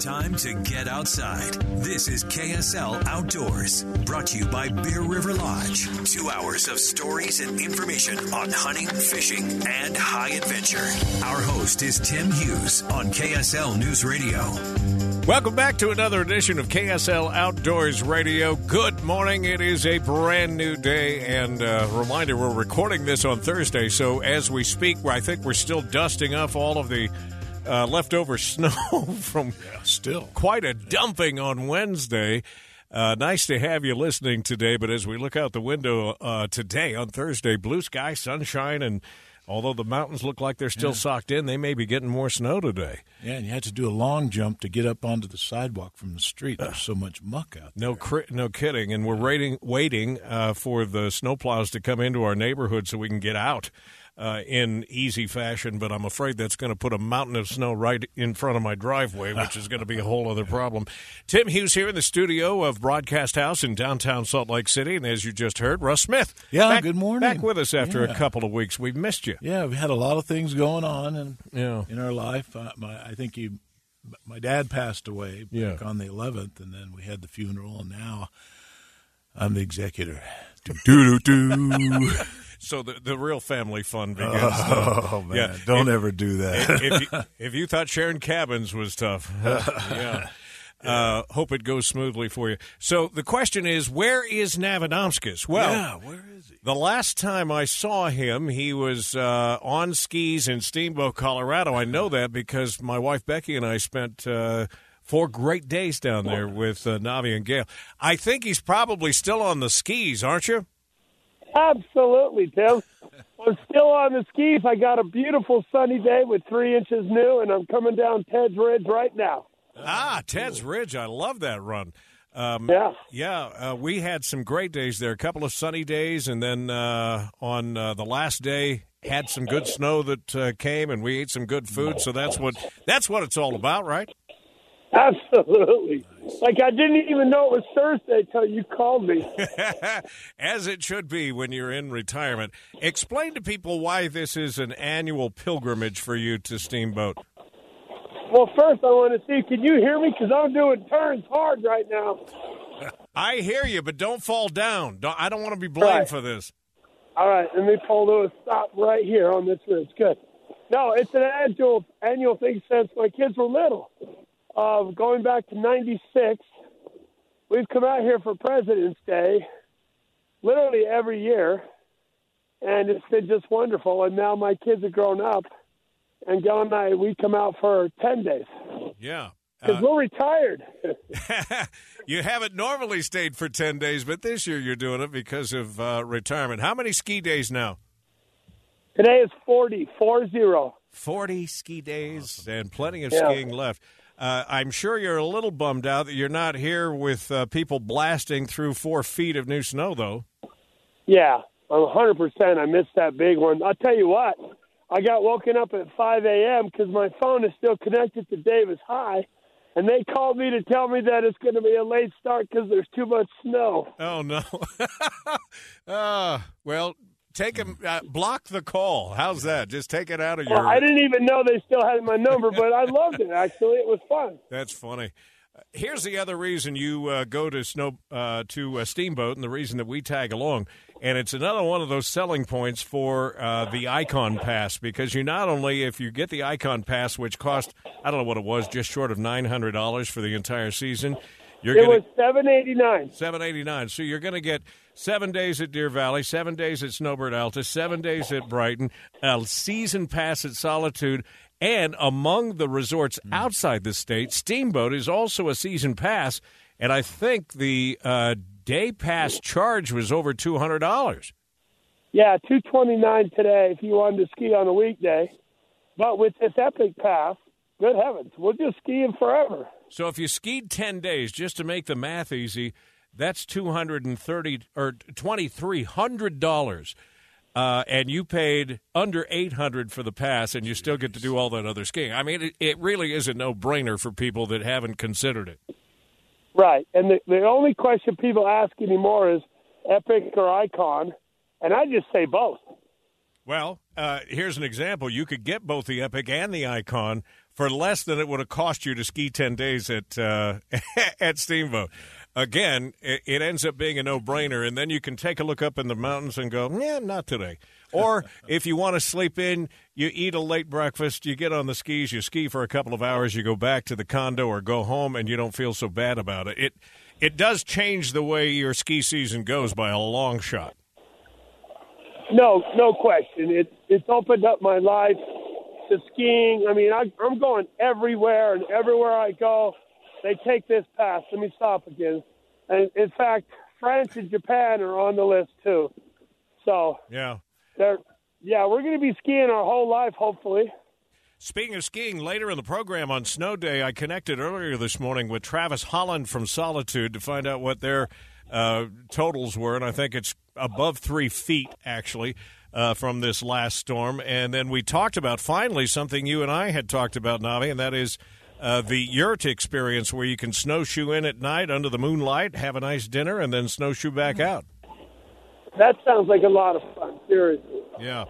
Time to get outside. This is KSL Outdoors, brought to you by Bear River Lodge. Two hours of stories and information on hunting, fishing, and high adventure. Our host is Tim Hughes on KSL News Radio. Welcome back to another edition of KSL Outdoors Radio. Good morning. It is a brand new day. And uh, reminder, we're recording this on Thursday. So as we speak, I think we're still dusting off all of the uh, leftover snow from Yeah, still. quite a dumping on Wednesday. Uh, nice to have you listening today. But as we look out the window uh, today on Thursday, blue sky, sunshine, and although the mountains look like they're still socked in, they may be getting more snow today. Yeah, and you had to do a long jump to get up onto the sidewalk from the street. There's so much muck out No, cri- no kidding. And we're waiting, waiting uh, for the snowplows to come into our neighborhood so we can get out uh, in easy fashion. But I'm afraid that's going to put a mountain of snow right in front of my driveway, which is going to be a whole other problem. Tim Hughes here in the studio of Broadcast House in downtown Salt Lake City, and as you just heard, Russ Smith. Yeah, back, good morning. Back with us after a couple of weeks. We've missed you. Yeah, we had a lot of things going on in, Yeah. in our life. Uh, my, I think you, my dad passed away back Yeah. on the 11th, and then we had the funeral, and now I'm the executor. Do, do, do. So the, the real family fun begins. Oh, man. Yeah. Don't If- ever do that. if, you, if you thought Sharon Cabins was tough, yeah. Uh, hope it goes smoothly for you. So the question is, where is Navadomskis? Well, yeah, where is he? the last time I saw him, he was uh, on skis in Steamboat, Colorado. I know that because my wife Becky and I spent uh, four great days down there with uh, Navi and Gail. I think he's probably still on the skis, aren't you? Absolutely, Tim. I'm still on the skis. I got a beautiful sunny day with three inches new, and I'm coming down Ted's Ridge right now. Ah, Ted's Ridge. I love that run. Um, Yeah. Yeah, uh, we had some great days there. A couple of sunny days, and then uh, on uh, the last day, had some good snow that uh, came, and we ate some good food. So that's what that's what it's all about, right? Absolutely. Like I didn't even know it was Thursday until you called me. As it should be when you're in retirement. Explain to people why this is an annual pilgrimage for you to Steamboat. well, first I want to see, can you hear me? Because I'm doing turns hard right now. I hear you, but don't fall down. Don't, I don't want to be blamed Right. for this. All right, let me pull to a stop right here on this ridge. Good. No, it's an annual annual thing since my kids were little. Uh, going back to '96, we've come out here for President's Day, literally every year, and it's been just wonderful. And now my kids are grown up, and Gail and I we come out for ten days Yeah. because Uh, we're retired. you haven't normally stayed for 10 days, but this year you're doing it because of uh, retirement. How many ski days now? Today is forty four zero. 40 ski days and plenty of Yeah. skiing left. Uh, I'm sure you're a little bummed out that you're not here with uh, people blasting through four feet of new snow, though. Yeah, I'm 100%. I missed that big one. I'll tell you what, I got woken up at 5 a.m. because my phone is still connected to Davis High, and they called me to tell me that it's going to be a late start because there's too much snow. Oh, no. uh, well, take him, uh, block the call. How's that? Just take it out of your. Well, I didn't even know they still had my number, but I loved it, actually. It was fun. That's funny. Uh, Here's the other reason you uh, go to snow uh, to a steamboat, and the reason that we tag along, and it's another one of those selling points for uh, the Icon Pass because you not only if you get the Icon Pass, which cost I don't know what it was, just short of nine hundred dollars for the entire season, You're It gonna, was seven eighty nine. 789. So you're going to get seven days at Deer Valley, seven days at Snowbird Alta, seven days at Brighton, a season pass at Solitude, and among the resorts outside the state, Steamboat is also a season pass. And I think the uh, day pass charge was over $200. Yeah, two twenty nine today if you wanted to ski on a weekday. But with this Epic Pass, good heavens, we'll just skiing forever. So if you skied 10 days, just to make the math easy, that's 230 or $2,300. Uh, and you paid under 800 for the pass, and you still get to do all that other skiing. I mean, it, it really is a no brainer for people that haven't considered it. Right. And the, the only question people ask anymore is Epic or Icon. And I just say both. Well, uh, here's an example. You could get both the Epic and the Icon for less than it would have cost you to ski 10 days at uh, at Steamboat. Again, it, it ends up being a no-brainer, and then you can take a look up in the mountains and go, yeah, not today. Or if you want to sleep in, you eat a late breakfast, you get on the skis, you ski for a couple of hours, you go back to the condo or go home, and you don't feel so bad about it. It it does change the way your ski season goes by a long shot. No, no question. It, it's opened up my life to skiing. I mean, I, I'm going everywhere, and everywhere I go, they take this pass. Let me stop again. And in fact, France and Japan are on the list too. So Yeah. they're, yeah, we're going to be skiing our whole life, hopefully. Speaking of skiing, later in the program on Snow Day, I connected earlier this morning with Travis Holland from Solitude to find out what their uh, totals were, and I think it's above three feet actually uh, from this last storm. And then we talked about finally something you and I had talked about, Navi, and that is uh, the yurt experience where you can snowshoe in at night under the moonlight, have a nice dinner, and then snowshoe back out. That sounds like a lot of fun, seriously. Yeah.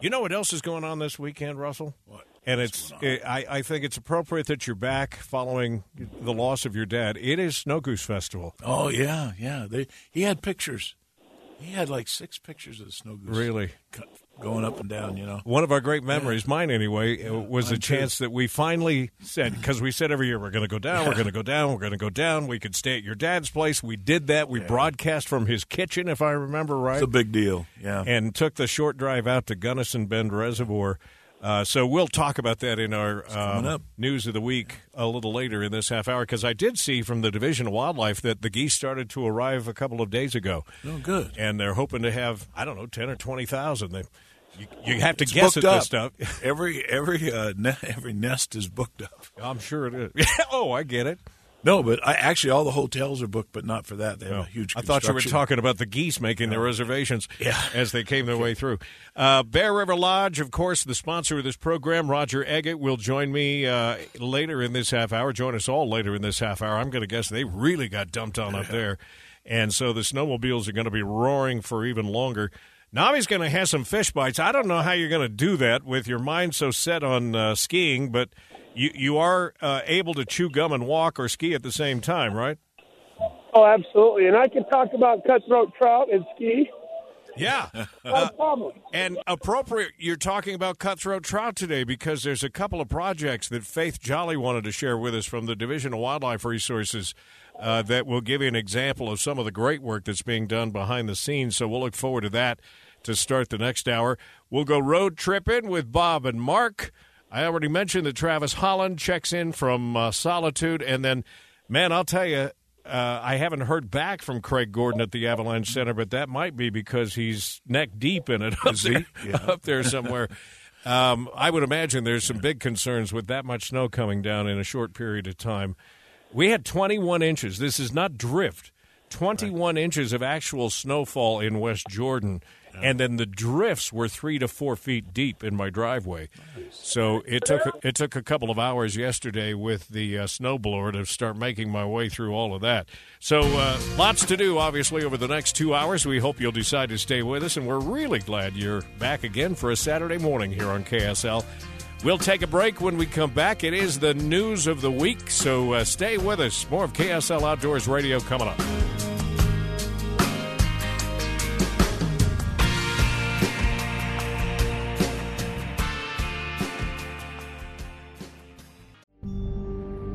You know what else is going on this weekend, Russell? What? And it's I, I think it's appropriate that you're back following the loss of your dad. It is Snow Goose Festival. Oh yeah, yeah. They he had pictures. He had like six pictures of the snow goose. Really? going up and down. You know. One of our great memories, mine anyway, uh was the mine too. chance that we finally said because we said every year we're going to go down, we're going to go down, we're going to go down. We could stay at your dad's place. We did that. We broadcast from his kitchen, if I remember right. It's a big deal. Yeah. and took the short drive out to Gunnison Bend Reservoir. Uh, so we'll talk about that in our uh, news of the week a little later in this half hour because I did see from the Division of Wildlife that the geese started to arrive a couple of days ago, oh, good. and they're hoping to have I don't know ten or twenty thousand. They you, you have to It's guess at booked this stuff. Every every uh, ne- every nest is booked up. I'm sure it is. oh, I get it. No, but I, actually all the hotels are booked, but not for that. They have a huge. I thought you were talking about the geese making their reservations Yeah. as they came their way through. Uh, Bear River Lodge, of course, the sponsor of this program, Roger Eggett, will join me uh, later in this half hour. Join us all later in this half hour. I'm going to guess they really got dumped on up there. And so the snowmobiles are going to be roaring for even longer. Navi's going to have some fish bites. I don't know how you're going to do that with your mind so set on uh, skiing, but you, you are uh, able to chew gum and walk or ski at the same time, right? Oh, absolutely. And I can talk about cutthroat trout and ski. Yeah. No problem. And appropriate, you're talking about cutthroat trout today because there's a couple of projects that Faith Jolly wanted to share with us from the Division of Wildlife Resources uh, that will give you an example of some of the great work that's being done behind the scenes. So we'll look forward to that to start the next hour. We'll go road tripping with Bob and Mark. I already mentioned that Travis Holland checks in from uh, Solitude. And then, man, I'll tell you, uh, I haven't heard back from Craig Gordon at the Avalanche Center, but that might be because he's neck deep in it up there, Yeah. up there somewhere. Um, I would imagine there's some big concerns with that much snow coming down in a short period of time. We had 21 inches. This is not drift. 21 inches of actual snowfall in West Jordan, and then the drifts were three to four feet deep in my driveway. So it took it took a couple of hours yesterday with the uh, snowblower to start making my way through all of that. So uh, lots to do, obviously, over the next two hours. We hope you'll decide to stay with us, and we're really glad you're back again for a Saturday morning here on KSL. We'll take a break when we come back. It is the news of the week, so uh, stay with us. More of KSL Outdoors Radio coming up.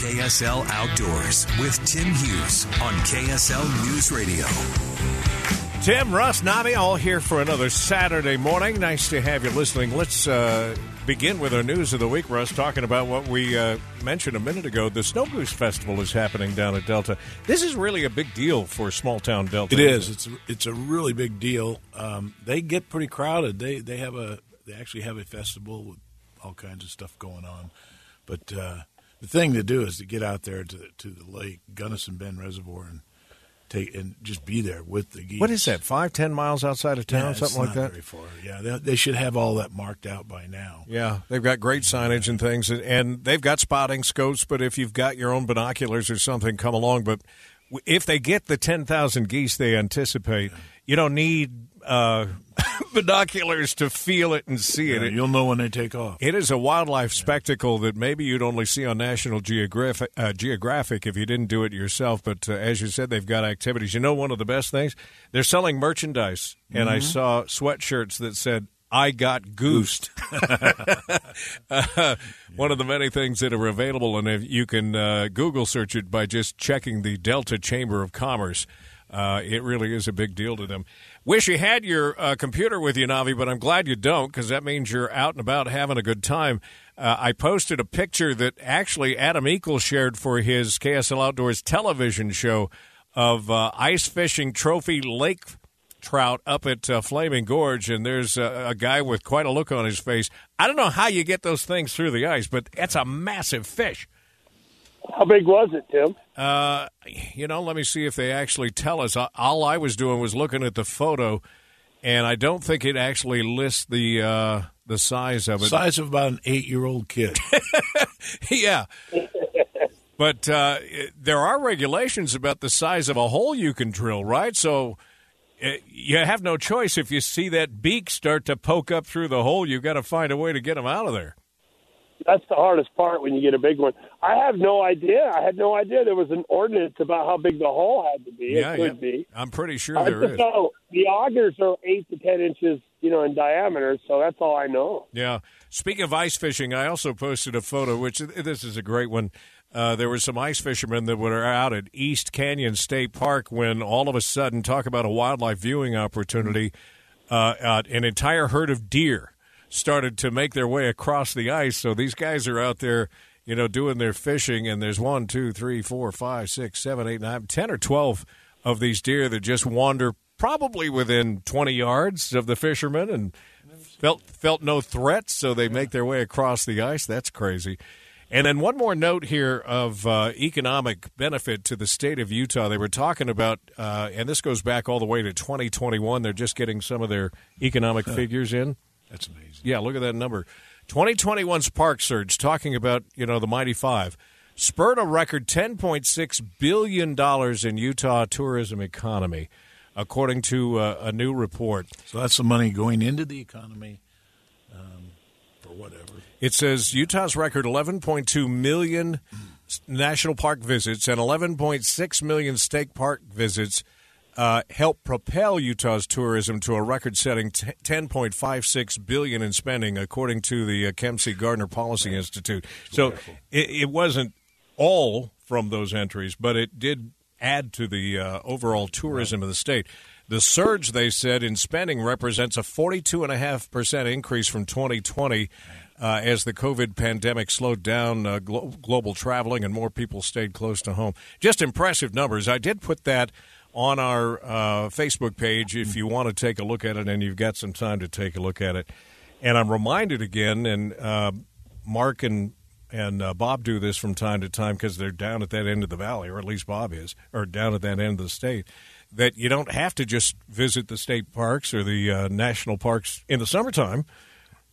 KSL Outdoors with Tim Hughes on KSL News Radio. Tim, Russ, Navi, all here for another Saturday morning. Nice to have you listening. Let's uh, begin with our news of the week, Russ, talking about what we uh, mentioned a minute ago. The Snow Goose Festival is happening down at Delta. This is really a big deal for small town Delta. It is. It's a, it's a really big deal. Um, they get pretty crowded. They they have a they actually have a festival with all kinds of stuff going on. But uh, the thing to do is to get out there to to the lake, Gunnison Bend Reservoir, and take and just be there with the geese. What is that? Five, ten miles outside of town, Yeah, something like that. Very far. Yeah, they, they should have all that marked out by now. Yeah, they've got great signage and things, and- and they've got spotting scopes. But if you've got your own binoculars or something, come along. But if they get the ten thousand geese they anticipate, you don't need uh, binoculars to feel it and see Yeah, it. you'll know when they take off. It is a wildlife spectacle that maybe you'd only see on National Geographic, uh, Geographic if you didn't do it yourself. But uh, as you said, they've got activities. You know, one of the best things they're selling merchandise, and I saw sweatshirts that said. I got goosed. Uh, one of the many things that are available, and if you can uh, Google search it by just checking the Delta Chamber of Commerce. Uh, it really is a big deal to them. Wish you had your uh, computer with you, Navi, but I'm glad you don't because that means you're out and about having a good time. Uh, I posted a picture that actually Adam Eagle shared for his KSL Outdoors television show of uh, ice fishing trophy lake trout up at uh, Flaming Gorge, and there's a, a guy with quite a look on his face. I don't know how you get those things through the ice, but that's a massive fish. How big was it, Tim? Uh, you know, let me see if they actually tell us. All I was doing was looking at the photo, and I don't think it actually lists the uh, the size of it. Size of about an eight-year-old kid. yeah. But uh, there are regulations about the size of a hole you can drill, right? So uh, you have no choice. If you see that beak start to poke up through the hole, you've got to find a way to get them out of there. That's the hardest part when you get a big one. I have no idea. I had no idea there was an ordinance about how big the hole had to be. yeah, it could yeah. be. I'm pretty sure I there is. know the augers are eight to ten inches, you know, in diameter. So that's all I know. Yeah. Speaking of ice fishing, I also posted a photo, which this is a great one. Uh, there were some ice fishermen that were out at East Canyon State Park when all of a sudden, talk about a wildlife viewing opportunity, uh, uh, an entire herd of deer started to make their way across the ice. So these guys are out there, you know, doing their fishing, and there's one, two, three, four, five, six, seven, eight, nine, ten or twelve of these deer that just wander probably within 20 yards of the fishermen and felt felt no threat, so they make their way across the ice. That's crazy. And then one more note here of uh, economic benefit to the state of Utah. They were talking about, uh, and this goes back all the way to 2021. They're just getting some of their economic figures in. That's amazing. Yeah, look at that number. 2021's Park Surge, talking about, you know, the Mighty Five, spurred a record $10.6 billion in Utah tourism economy, according to uh, a new report. So that's the money going into the economy um, for whatever. It says Utah's record 11.2 million national park visits and 11.6 million state park visits uh, helped propel Utah's tourism to a record-setting t- 10.56 billion in spending, according to the uh, Kem C. Gardner Policy Institute. So it, it wasn't all from those entries, but it did add to the uh, overall tourism of the state. The surge, they said, in spending represents a 42.5% increase from 2020 uh, as the COVID pandemic slowed down uh, glo- global traveling and more people stayed close to home. Just impressive numbers. I did put that on our uh, Facebook page if you want to take a look at it and you've got some time to take a look at it. And I'm reminded again, and uh, Mark and and uh, Bob do this from time to time because they're down at that end of the valley, or at least Bob is, or down at that end of the state. That you don't have to just visit the state parks or the uh, national parks in the summertime.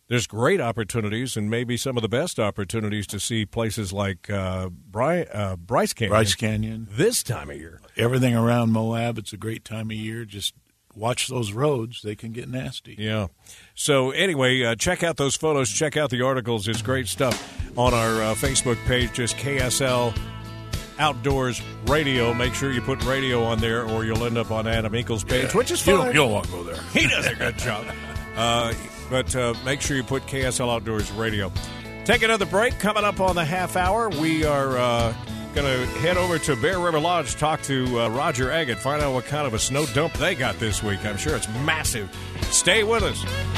There's great opportunities and maybe some of the best opportunities to see places like uh, Bry, uh, Bryce Canyon. Bryce Canyon. This time of year. Everything around Moab, it's a great time of year. Just watch those roads; they can get nasty. Yeah. So anyway, uh, check out those photos. Check out the articles. It's great stuff on our uh, Facebook page. Just KSL Outdoors Radio. Make sure you put radio on there, or you'll end up on Adam Eagle's page, which is You fine. don't, you don't want to go there. He does a good job. But uh, make sure you put KSL Outdoors Radio. Take another break. Coming up on the half hour, we are uh, going to head over to Bear River Lodge, talk to uh, Roger Eggett, find out what kind of a snow dump they got this week. I'm sure it's massive. Stay with us.